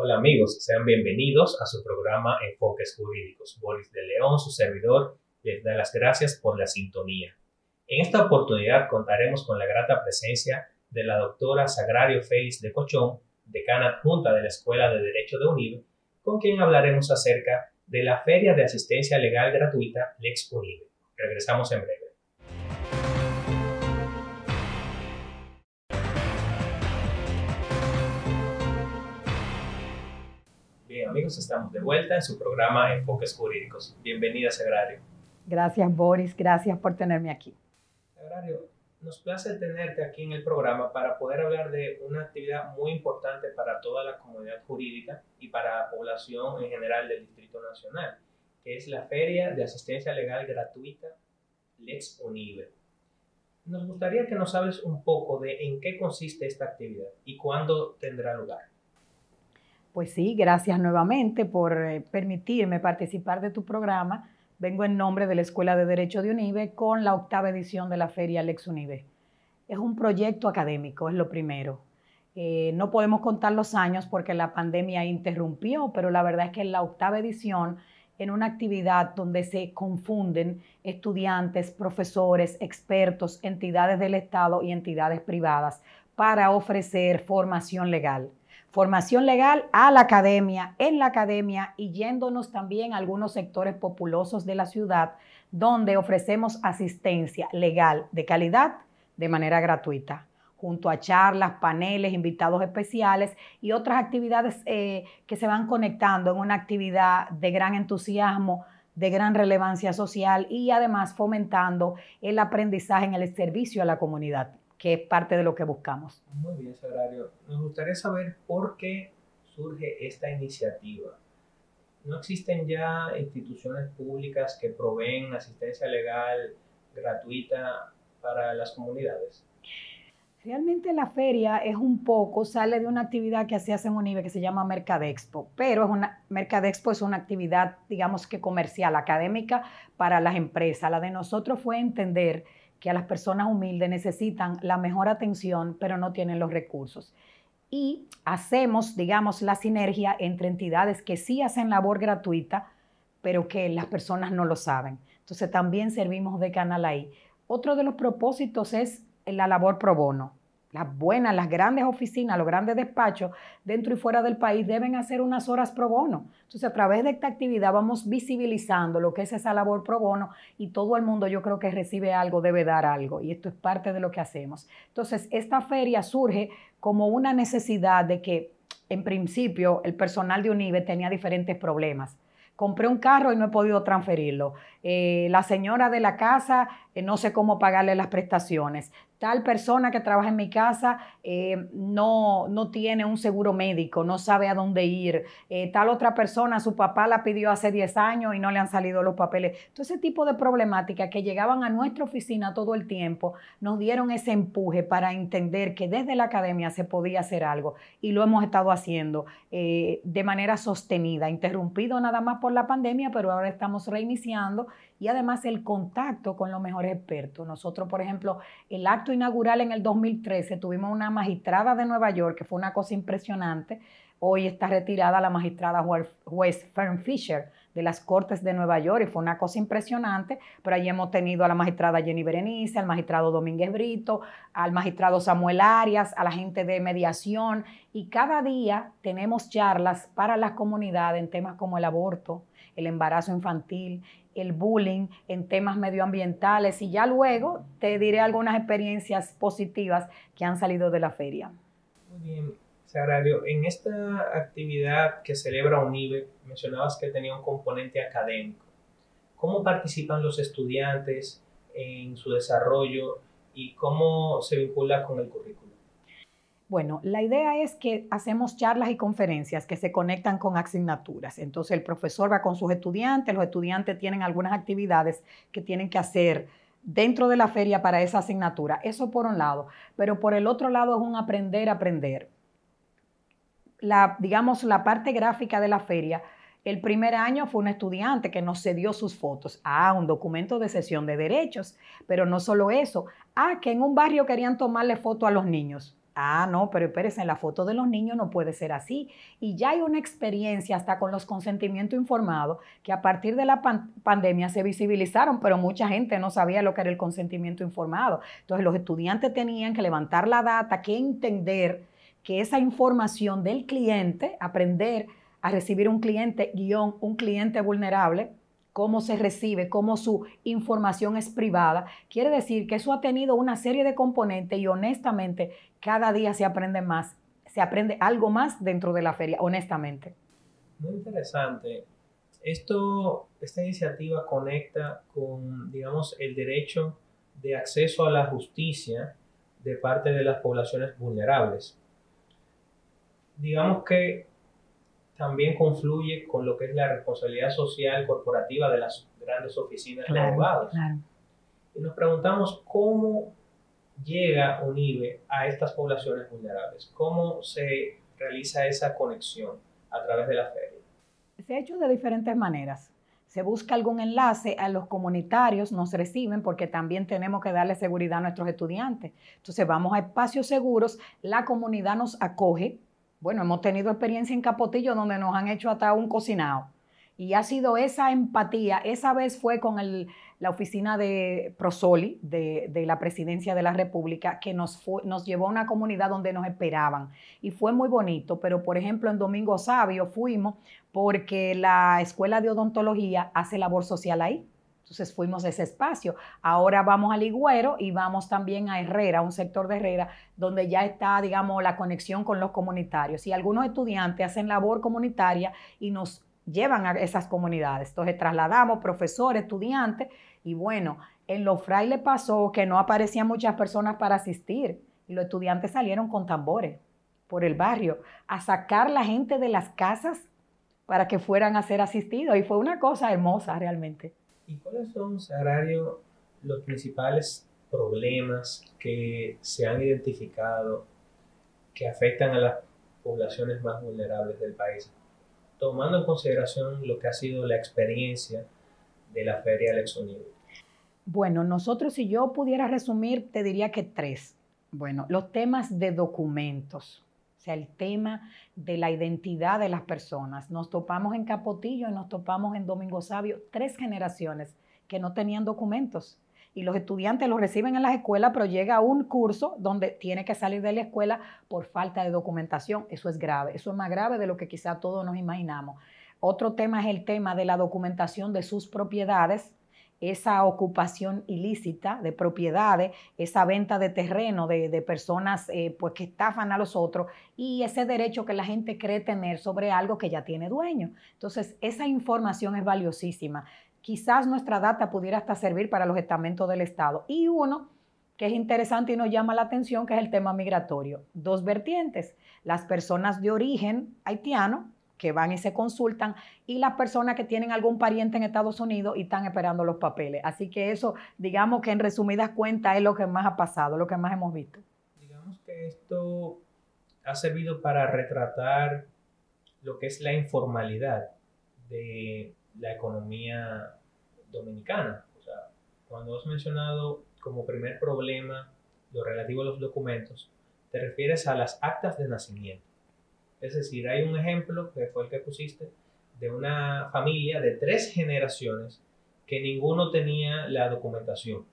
Hola amigos, sean bienvenidos a su programa Enfoques Jurídicos. Boris de León, su servidor, les da las gracias por la sintonía. En esta oportunidad contaremos con la grata presencia de la doctora Sagrario Félix de Cochón, decana adjunta de la Escuela de Derecho de UNIBE, con quien hablaremos acerca de la Feria de Asistencia Legal Gratuita Lex. Regresamos en breve. Amigos, estamos de vuelta en su programa Enfoques Jurídicos. Bienvenida, Sagrario. Gracias, Boris. Gracias por tenerme aquí. Sagrario, nos place tenerte aquí en el programa para poder hablar de una actividad muy importante para toda la comunidad jurídica y para la población en general del Distrito Nacional, que es la Feria de Asistencia Legal Gratuita Lex Unive. Nos gustaría que nos hables un poco de en qué consiste esta actividad y cuándo tendrá lugar. Pues sí, gracias nuevamente por eh, permitirme participar de tu programa Vengo en nombre de la Escuela de Derecho de UNIBE con la octava edición de la Feria Lex UNIBE. Es un proyecto académico, es lo primero. Eh, no podemos contar los años porque la pandemia interrumpió, pero la verdad es que en la octava edición, en una actividad donde se confunden estudiantes, profesores, expertos, entidades del Estado y entidades privadas para ofrecer formación legal formación legal a la academia, en la academia y yéndonos también a algunos sectores populosos de la ciudad donde ofrecemos asistencia legal de calidad de manera gratuita, junto a charlas, paneles, invitados especiales y otras actividades eh, que se van conectando en una actividad de gran entusiasmo, de gran relevancia social y además fomentando el aprendizaje en el servicio a la comunidad que es parte de lo que buscamos. Muy bien, Sagrario. Nos gustaría saber por qué surge esta iniciativa. ¿No existen ya instituciones públicas que proveen asistencia legal gratuita para las comunidades? Realmente la feria es un poco, sale de una actividad que se hace en UNIBE que se llama Mercadexpo, pero es una, Mercadexpo es una actividad, digamos que comercial, académica para las empresas. La de nosotros fue entender que a las personas humildes necesitan la mejor atención, pero no tienen los recursos. Y hacemos, digamos, la sinergia entre entidades que sí hacen labor gratuita, pero que las personas no lo saben. Entonces también servimos de canal ahí. Otro de los propósitos es la labor pro bono las buenas, las grandes oficinas, los grandes despachos dentro y fuera del país deben hacer unas horas pro bono. Entonces, a través de esta actividad vamos visibilizando lo que es esa labor pro bono y todo el mundo yo creo que recibe algo, debe dar algo y esto es parte de lo que hacemos. Entonces, esta feria surge como una necesidad de que en principio el personal de UNIBE tenía diferentes problemas compré un carro y no he podido transferirlo. Eh, la señora de la casa, eh, no sé cómo pagarle las prestaciones tal persona que trabaja en mi casa eh, no, no, tiene un seguro médico, no sabe a dónde ir, tal otra persona, su papá la pidió hace 10 años y no le han salido los papeles. Todo ese tipo de problemáticas que llegaban a nuestra oficina todo el tiempo nos dieron ese empuje para entender que desde la academia se podía hacer algo y lo hemos estado haciendo de manera sostenida, interrumpido nada más por la pandemia, pero ahora estamos reiniciando y además el contacto con los mejores expertos. Nosotros, por ejemplo, el acto inaugural en el 2013 tuvimos una magistrada de Nueva York, que fue una cosa impresionante. Hoy está retirada la magistrada juez Fern Fisher de las Cortes de Nueva York y fue una cosa impresionante, pero allí hemos tenido a la magistrada Jenny Berenice, al magistrado Domínguez Brito, al magistrado Samuel Arias, a la gente de mediación y cada día tenemos charlas para las comunidades en temas como el aborto, el embarazo infantil, el bullying, en temas medioambientales y ya luego te diré algunas experiencias positivas que han salido de la feria. Muy bien, Sagrario, en esta actividad que celebra UNIBE, mencionabas que tenía un componente académico. ¿Cómo participan los estudiantes en su desarrollo y cómo se vincula con el currículo? Bueno, la idea es que hacemos charlas y conferencias que se conectan con asignaturas. Entonces el profesor va con sus estudiantes, los estudiantes tienen algunas actividades que tienen que hacer dentro de la feria para esa asignatura. Eso por un lado. Pero por el otro lado es un aprender, aprender. La, digamos, la parte gráfica de la feria el primer año fue un estudiante que nos cedió sus fotos. Ah, un documento de sesión de derechos. Pero no solo eso. Ah, que en un barrio querían tomarle foto a los niños Ah, no, pero espérense, en la foto de los niños no puede ser así. Y ya hay una experiencia hasta con los consentimientos informados que a partir de la pandemia se visibilizaron, pero mucha gente no sabía lo que era el consentimiento informado. Entonces los estudiantes tenían que levantar la data, que entender que esa información del cliente, aprender a recibir un cliente guion, un cliente vulnerable, cómo se recibe, cómo su información es privada, quiere decir que eso ha tenido una serie de componentes y honestamente cada día se aprende más, se aprende algo más dentro de la feria, honestamente. Muy interesante. Esta iniciativa conecta con, digamos, el derecho de acceso a la justicia de parte de las poblaciones vulnerables. Digamos que también confluye con lo que es la responsabilidad social corporativa de las grandes oficinas de abogados. Y nos preguntamos cómo llega UNIBE a estas poblaciones vulnerables, cómo se realiza esa conexión a través de la feria. Se ha hecho de diferentes maneras. Se busca algún enlace a los comunitarios, nos reciben porque también tenemos que darle seguridad a nuestros estudiantes. Entonces vamos a espacios seguros, la comunidad nos acoge, bueno, hemos tenido experiencia en Capotillo donde nos han hecho hasta un cocinado. Y ha sido esa empatía, esa vez fue con la oficina de Prosoli, de, la Presidencia de la República, que nos, nos llevó a una comunidad donde nos esperaban. Y fue muy bonito, pero por ejemplo en Domingo Sabio fuimos porque la Escuela de Odontología hace labor social ahí. Entonces fuimos a ese espacio. Ahora vamos a Ligüero y vamos también a Herrera, un sector de Herrera, donde ya está, digamos, la conexión con los comunitarios. Y algunos estudiantes hacen labor comunitaria y nos llevan a esas comunidades. Entonces trasladamos profesores, estudiantes y bueno, en los frailes pasó que no aparecían muchas personas para asistir y los estudiantes salieron con tambores por el barrio a sacar la gente de las casas para que fueran a ser asistidos y fue una cosa hermosa realmente. ¿Y cuáles son, Sagrario, los principales problemas que se han identificado que afectan a las poblaciones más vulnerables del país? Tomando en consideración lo que ha sido la experiencia de la Feria Alex Bueno, nosotros, si yo pudiera resumir, te diría que tres. Bueno, los temas de documentos, o sea, el tema de la identidad de las personas. Nos topamos en Capotillo y nos topamos en Domingo Sabio, tres generaciones que no tenían documentos. Y los estudiantes los reciben en las escuelas, pero llega un curso donde tiene que salir de la escuela por falta de documentación. Eso es grave, eso es más grave de lo que quizá todos nos imaginamos. Otro tema es el tema de la documentación de sus propiedades, esa ocupación ilícita de propiedades, esa venta de terreno de, personas eh, pues que estafan a los otros y ese derecho que la gente cree tener sobre algo que ya tiene dueño. Entonces, esa información es valiosísima. Quizás nuestra data pudiera hasta servir para los estamentos del Estado. Y uno que es interesante y nos llama la atención, que es el tema migratorio. Dos vertientes, las personas de origen haitiano que van y se consultan, y las personas que tienen algún pariente en Estados Unidos y están esperando los papeles. Así que eso, digamos que en resumidas cuentas, es lo que más ha pasado, lo que más hemos visto. Digamos que esto ha servido para retratar lo que es la informalidad de la economía dominicana. O sea, cuando has mencionado como primer problema lo relativo a los documentos, te refieres a las actas de nacimiento. Es decir, hay un ejemplo, que fue el que pusiste, de una familia de tres generaciones que ninguno tenía la documentación.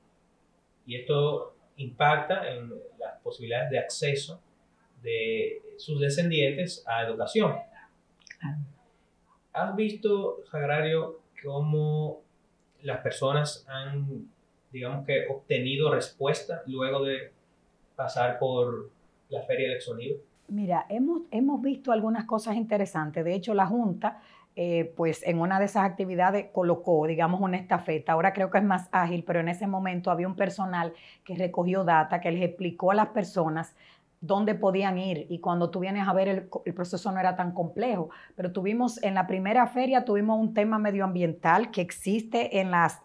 Y esto impacta en las posibilidades de acceso de sus descendientes a educación. ¿Has visto, Sagrario, cómo las personas han, digamos que, obtenido respuesta luego de pasar por la feria de sonido? Mira, hemos, hemos visto algunas cosas interesantes. De hecho, la Junta, eh, pues en una de esas actividades colocó, digamos, una estafeta. Ahora creo que es más ágil, pero en ese momento había un personal que recogió data, que les explicó a las personas dónde podían ir y cuando tú vienes a ver el, el, proceso no era tan complejo, pero tuvimos en la primera feria tuvimos un tema medioambiental que existe en las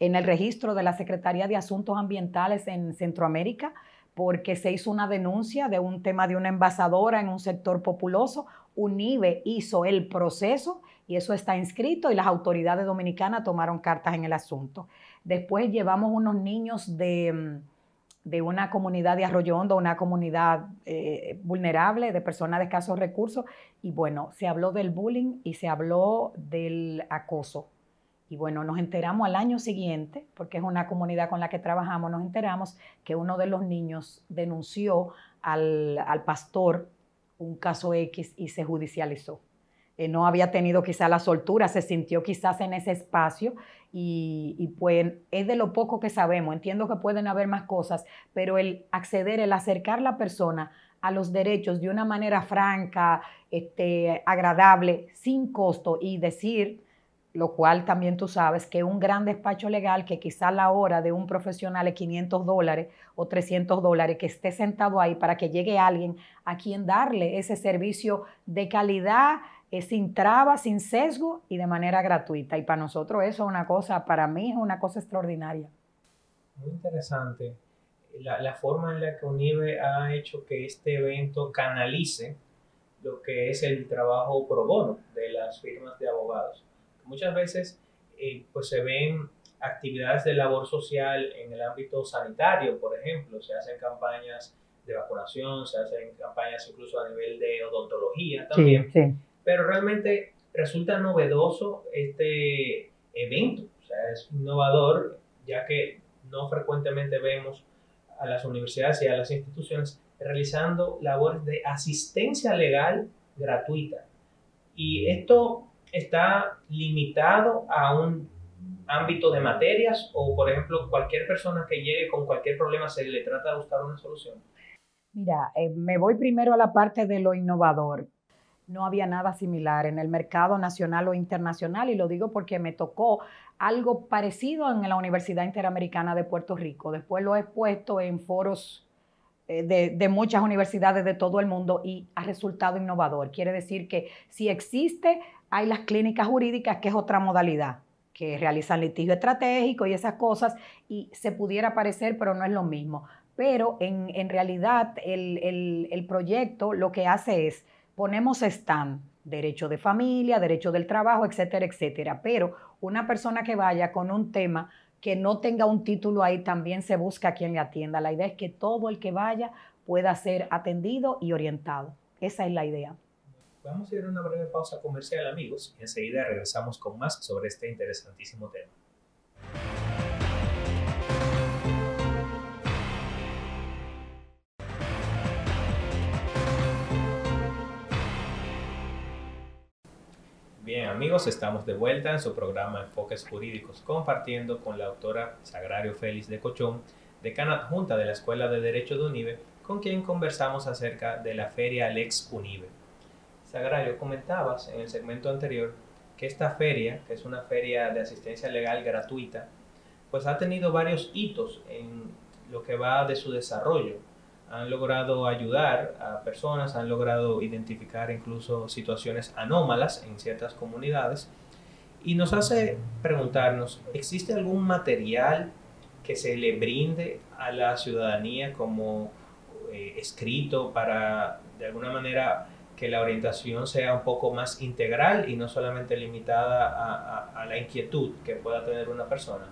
en el registro de la Secretaría de Asuntos Ambientales en Centroamérica, porque se hizo una denuncia de un tema de una envasadora en un sector populoso. UNIBE hizo el proceso y eso está inscrito y las autoridades dominicanas tomaron cartas en el asunto. Después llevamos unos niños de, de una comunidad de Arroyo Hondo, una comunidad eh, vulnerable, de personas de escasos recursos. Y bueno, se habló del bullying y se habló del acoso. Y bueno, nos enteramos al año siguiente, porque es una comunidad con la que trabajamos, nos enteramos que uno de los niños denunció al, pastor un caso X y se judicializó. Eh, no había tenido quizá la soltura, se sintió quizás en ese espacio y, pues es de lo poco que sabemos. Entiendo que pueden haber más cosas, pero el acceder, el acercar la persona a los derechos de una manera franca, este, agradable, sin costo y decir, lo cual también tú sabes, que un gran despacho legal que quizá la hora de un profesional es 500 dólares o 300 dólares, que esté sentado ahí para que llegue alguien a quien darle ese servicio de calidad sin trabas, sin sesgo y de manera gratuita. Y para nosotros eso es una cosa, para mí es una cosa extraordinaria. Muy interesante. La, forma en la que UNIBE ha hecho que este evento canalice lo que es el trabajo pro bono de las firmas de abogados. Muchas veces eh, pues se ven actividades de labor social en el ámbito sanitario, por ejemplo, se hacen campañas de vacunación, se hacen campañas incluso a nivel de odontología también. Sí, sí pero realmente resulta novedoso este evento, o sea, es innovador, ya que no frecuentemente vemos a las universidades y a las instituciones realizando labores de asistencia legal gratuita. Y esto está limitado a un ámbito de materias o, por ejemplo, cualquier persona que llegue con cualquier problema se le trata de buscar una solución. Mira, eh, me voy primero a la parte de lo innovador no había nada similar en el mercado nacional o internacional y lo digo porque me tocó algo parecido en la Universidad Interamericana de Puerto Rico. Después lo he puesto en foros eh, de, muchas universidades de todo el mundo y ha resultado innovador. Quiere decir que si existe, hay las clínicas jurídicas, que es otra modalidad que realizan litigio estratégico y esas cosas, y se pudiera parecer, pero no es lo mismo. Pero en, realidad el, proyecto lo que hace es ponemos stand, derecho de familia, derecho del trabajo, etcétera, etcétera. Pero una persona que vaya con un tema que no tenga un título ahí, también se busca quien le atienda. La idea es que todo el que vaya pueda ser atendido y orientado. Esa es la idea. Vamos a ir a una breve pausa comercial, amigos, y enseguida regresamos con más sobre este interesantísimo tema. Bien, amigos, estamos de vuelta en su programa Enfoques Jurídicos, compartiendo con la autora Sagrario Félix de Cochón, decana adjunta de la Escuela de Derecho de UNIBE, con quien conversamos acerca de la feria Lex UNIBE. Sagrario, comentabas en el segmento anterior que esta feria, que es una feria de asistencia legal gratuita, pues ha tenido varios hitos en lo que va de su desarrollo. Han logrado ayudar a personas, han logrado identificar incluso situaciones anómalas en ciertas comunidades. Y nos hace preguntarnos, ¿existe algún material que se le brinde a la ciudadanía como eh, escrito para de alguna manera que la orientación sea un poco más integral y no solamente limitada a la inquietud que pueda tener una persona?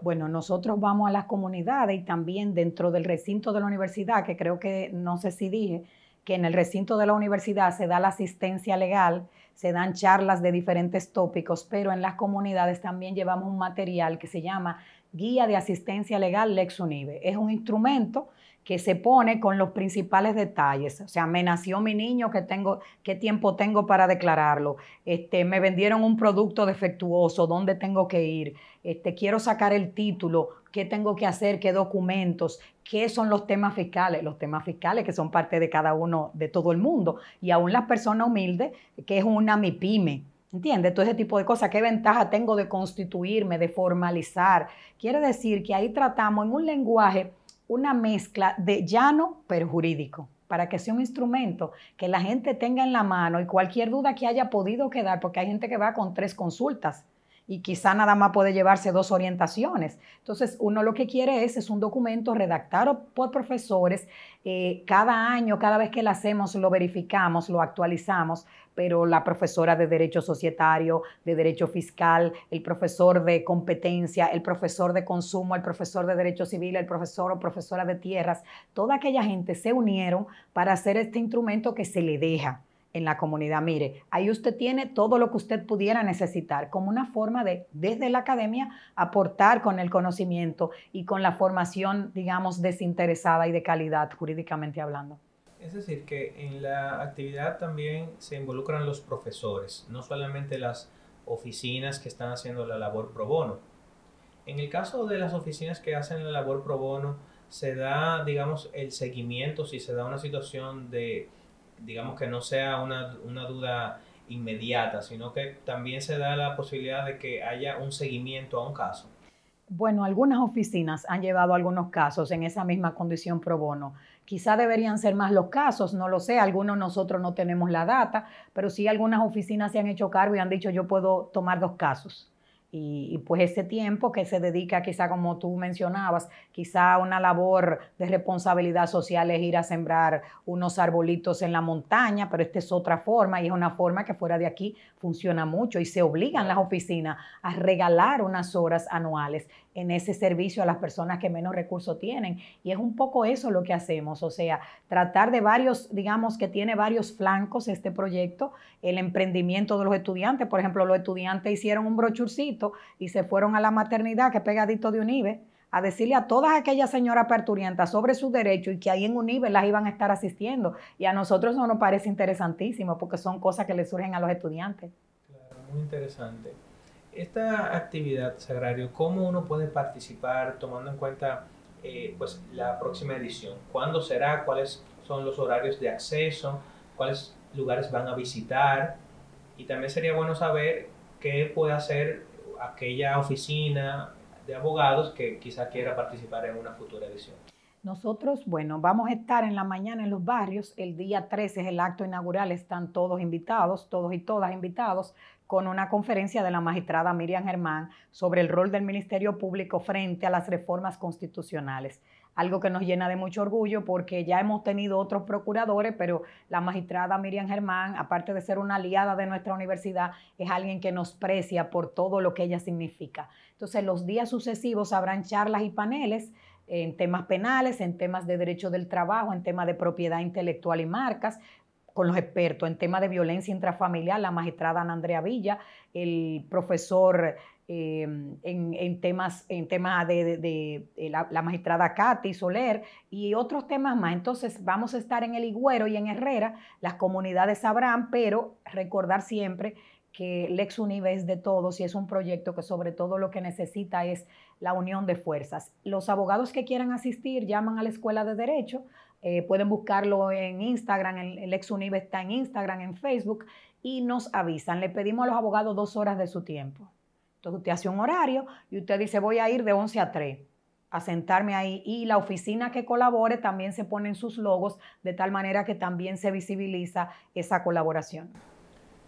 Bueno, nosotros vamos a las comunidades y también dentro del recinto de la universidad, que creo que no sé si dije, que en el recinto de la universidad se da la asistencia legal, se dan charlas de diferentes tópicos, pero en las comunidades también llevamos un material que se llama Guía de Asistencia Legal Lex Unive. Es un instrumento que se pone con los principales detalles. O sea, me nació mi niño, ¿qué, tengo, qué tiempo tengo para declararlo? Este, me vendieron un producto defectuoso, ¿dónde tengo que ir? Este, quiero sacar el título, ¿qué tengo que hacer? ¿Qué documentos? ¿Qué son los temas fiscales? Los temas fiscales que son parte de cada uno, de todo el mundo. Y aún las personas humildes, que es una MIPYME. ¿Entiendes? Todo ese tipo de cosas. ¿Qué ventaja tengo de constituirme, de formalizar? Quiere decir que ahí tratamos en un lenguaje una mezcla de llano pero jurídico para que sea un instrumento que la gente tenga en la mano y cualquier duda que haya podido quedar, porque hay gente que va con tres consultas y quizá nada más puede llevarse dos orientaciones. Entonces, uno lo que quiere es, es un documento redactado por profesores. Eh, cada año, cada vez que lo hacemos, lo verificamos, lo actualizamos, pero la profesora de Derecho Societario, de Derecho Fiscal, el profesor de competencia, el profesor de consumo, el profesor de Derecho Civil, el profesor o profesora de tierras, toda aquella gente se unieron para hacer este instrumento que se le deja en la comunidad. Mire, ahí usted tiene todo lo que usted pudiera necesitar como una forma de, desde la academia, aportar con el conocimiento y con la formación, digamos, desinteresada y de calidad jurídicamente hablando. Es decir, que en la actividad también se involucran los profesores, no solamente las oficinas que están haciendo la labor pro bono. En el caso de las oficinas que hacen la labor pro bono, se da, digamos, el seguimiento, si se da una situación de digamos que no sea una, duda inmediata, sino que también se da la posibilidad de que haya un seguimiento a un caso. Bueno, algunas oficinas han llevado algunos casos en esa misma condición pro bono. Quizá deberían ser más los casos, no lo sé, algunos nosotros no tenemos la data, pero sí algunas oficinas se han hecho cargo y han dicho yo puedo tomar dos casos. Y, pues ese tiempo que se dedica quizá como tú mencionabas, quizá una labor de responsabilidad social es ir a sembrar unos arbolitos en la montaña, pero esta es otra forma y es una forma que fuera de aquí funciona mucho y se obligan las oficinas a regalar unas horas anuales en ese servicio a las personas que menos recursos tienen. Y es un poco eso lo que hacemos, o sea, tratar de varios, digamos que tiene varios flancos este proyecto, el emprendimiento de los estudiantes, por ejemplo, los estudiantes hicieron un brochurcito y se fueron a la maternidad que pegadito de UNIBE a decirle a todas aquellas señoras parturientas sobre sus derechos y que ahí en UNIBE las iban a estar asistiendo. Y a nosotros eso nos parece interesantísimo porque son cosas que le surgen a los estudiantes. Claro, muy interesante esta actividad, Sagrario, ¿cómo uno puede participar tomando en cuenta eh, pues, la próxima edición? ¿Cuándo será? ¿Cuáles son los horarios de acceso? ¿Cuáles lugares van a visitar? Y también sería bueno saber qué puede hacer aquella oficina de abogados que quizá quiera participar en una futura edición. Nosotros, bueno, vamos a estar en la mañana en los barrios. El día 13 es el acto inaugural, están todos invitados, todos y todas invitados con una conferencia de la magistrada Miriam Germán sobre el rol del Ministerio Público frente a las reformas constitucionales. Algo que nos llena de mucho orgullo porque ya hemos tenido otros procuradores, pero la magistrada Miriam Germán, aparte de ser una aliada de nuestra universidad, es alguien que nos precia por todo lo que ella significa. Entonces, los días sucesivos habrán charlas y paneles en temas penales, en temas de derecho del trabajo, en temas de propiedad intelectual y marcas, con los expertos en temas de violencia intrafamiliar, la magistrada Ana Andrea Villa, el profesor em, en, temas, en temas de, la, magistrada Katy Soler y otros temas más. Entonces vamos a estar en el Higüero y en Herrera, las comunidades sabrán, pero recordar siempre que Lex Unive es de todos y es un proyecto que sobre todo lo que necesita es la unión de fuerzas. Los abogados que quieran asistir llaman a la Escuela de Derecho eh, pueden buscarlo en Instagram, el, ex Unive está en Instagram, en Facebook, y nos avisan. Le pedimos a los abogados dos horas de su tiempo. Entonces usted hace un horario y usted dice voy a ir de 11 a 3 a sentarme ahí y la oficina que colabore también se ponen sus logos de tal manera que también se visibiliza esa colaboración.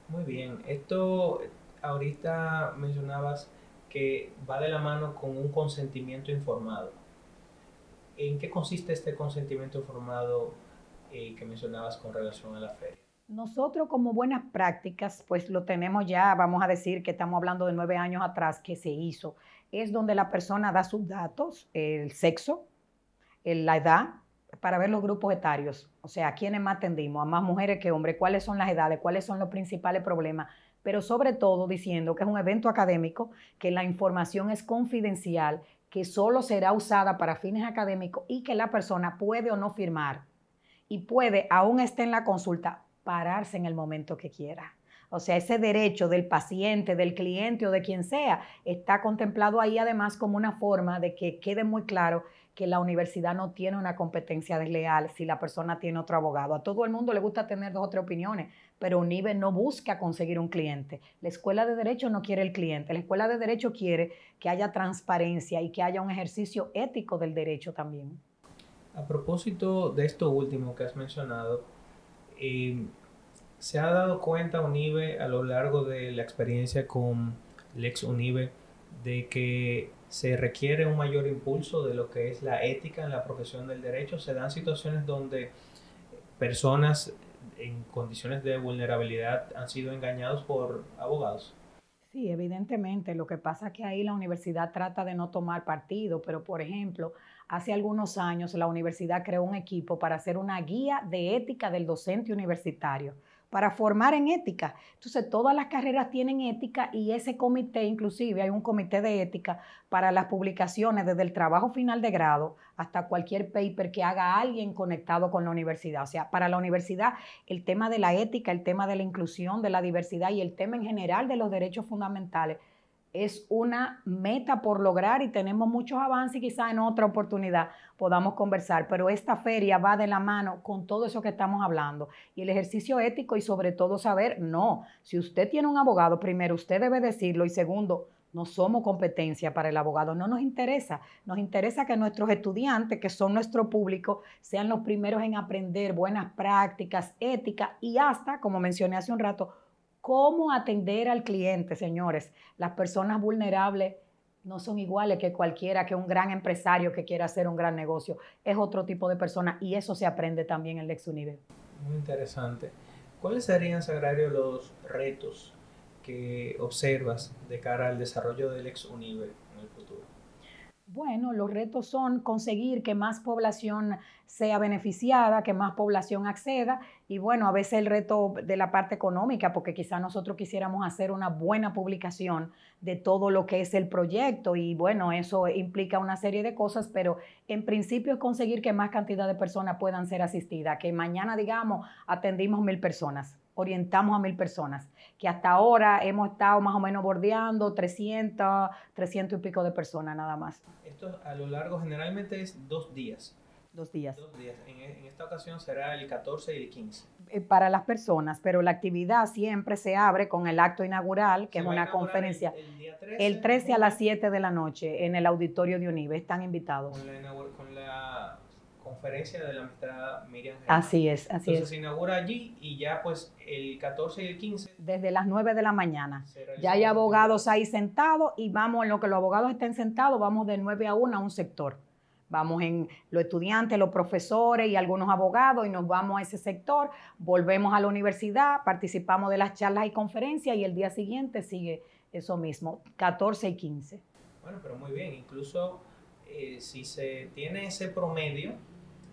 Muy bien, esto ahorita mencionabas que va de la mano con un consentimiento informado. ¿En qué consiste este consentimiento informado eh, que mencionabas con relación a la feria? Nosotros como buenas prácticas, pues lo tenemos ya, vamos a decir que estamos hablando de nueve años atrás que se hizo. Es donde la persona da sus datos, el sexo, la edad, para ver los grupos etarios. O sea, a quiénes más atendimos, a más mujeres que hombres, cuáles son las edades, cuáles son los principales problemas. Pero sobre todo diciendo que es un evento académico, que la información es confidencial, que solo será usada para fines académicos y que la persona puede o no firmar y puede, aún esté en la consulta, pararse en el momento que quiera. O sea, ese derecho del paciente, del cliente o de quien sea, está contemplado ahí además como una forma de que quede muy claro que la universidad no tiene una competencia desleal si la persona tiene otro abogado. A todo el mundo le gusta tener dos o tres opiniones, pero UNIBE no busca conseguir un cliente. La escuela de derecho no quiere el cliente. La escuela de derecho quiere que haya transparencia y que haya un ejercicio ético del derecho también. A propósito de esto último que has mencionado, eh, ¿se ha dado cuenta UNIBE a lo largo de la experiencia con Lex Unive, de que se requiere un mayor impulso de lo que es la ética en la profesión del derecho. Se dan situaciones donde personas en condiciones de vulnerabilidad han sido engañados por abogados. Sí, evidentemente. Lo que pasa es que ahí la universidad trata de no tomar partido, pero por ejemplo, hace algunos años la universidad creó un equipo para hacer una guía de ética del docente universitario para formar en ética. Entonces, todas las carreras tienen ética y ese comité, inclusive hay un comité de ética para las publicaciones desde el trabajo final de grado hasta cualquier paper que haga alguien conectado con la universidad. O sea, para la universidad el tema de la ética, el tema de la inclusión, de la diversidad y el tema en general de los derechos fundamentales es una meta por lograr y tenemos muchos avances y quizá en otra oportunidad podamos conversar, pero esta feria va de la mano con todo eso que estamos hablando. Y el ejercicio ético y sobre todo saber, no, si usted tiene un abogado, primero usted debe decirlo y segundo, no somos competencia para el abogado, no nos interesa, nos interesa que nuestros estudiantes, que son nuestro público, sean los primeros en aprender buenas prácticas, éticas y hasta, como mencioné hace un rato, cómo atender al cliente, señores. Las personas vulnerables no son iguales que cualquiera, que un gran empresario que quiera hacer un gran negocio. Es otro tipo de persona y eso se aprende también en Lex Unive. Muy interesante. ¿Cuáles serían, Sagrario, los retos que observas de cara al desarrollo del Lex Unive? Bueno, los retos son conseguir que más población sea beneficiada, que más población acceda. Y bueno, a veces el reto de la parte económica, porque quizá nosotros quisiéramos hacer una buena publicación de todo lo que es el proyecto. Y bueno, eso implica una serie de cosas, pero en principio es conseguir que más cantidad de personas puedan ser asistidas, que mañana digamos atendimos mil personas orientamos a mil personas, que hasta ahora hemos estado más o menos bordeando 300, 300 y pico de personas nada más. Esto a lo largo generalmente es dos días. Dos días. Dos días. En, esta ocasión será el 14 y el 15. Eh, para las personas, pero la actividad siempre se abre con el acto inaugural, que es una conferencia. El, 13, a las 7 de la noche en el auditorio de UNIVE. Están invitados. Con la, conferencia de la maestra Miriam. Así es, así Entonces se inaugura allí y ya pues el 14 y el 15. Desde las 9 de la mañana. Ya hay abogados ahí sentados y vamos, en lo que los abogados estén sentados, vamos de 9 a 1 a un sector. Vamos en los estudiantes, los profesores y algunos abogados y nos vamos a ese sector, volvemos a la universidad, participamos de las charlas y conferencias y el día siguiente sigue eso mismo, 14 y 15. Bueno, pero muy bien, incluso eh, si se tiene ese promedio,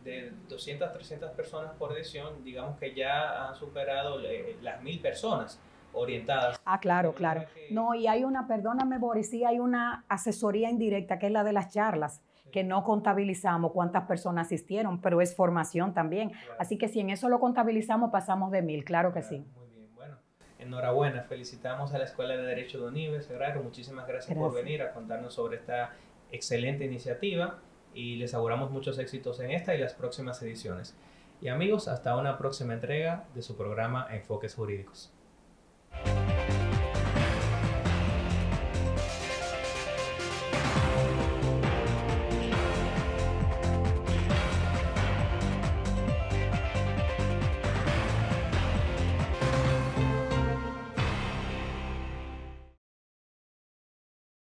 de 200, 300 personas por edición, digamos que ya han superado eh, las mil personas orientadas. Ah, claro, claro. No, y hay una, perdóname Boris, sí hay una asesoría indirecta que es la de las charlas, que no contabilizamos cuántas personas asistieron, pero es formación también. Así que si en eso lo contabilizamos, pasamos de mil, claro que sí. Muy bien, bueno. Enhorabuena, felicitamos a la Escuela de Derecho de Unives, muchísimas gracias, por venir a contarnos sobre esta excelente iniciativa y les auguramos muchos éxitos en esta y las próximas ediciones. Y amigos, hasta una próxima entrega de su programa Enfoques Jurídicos.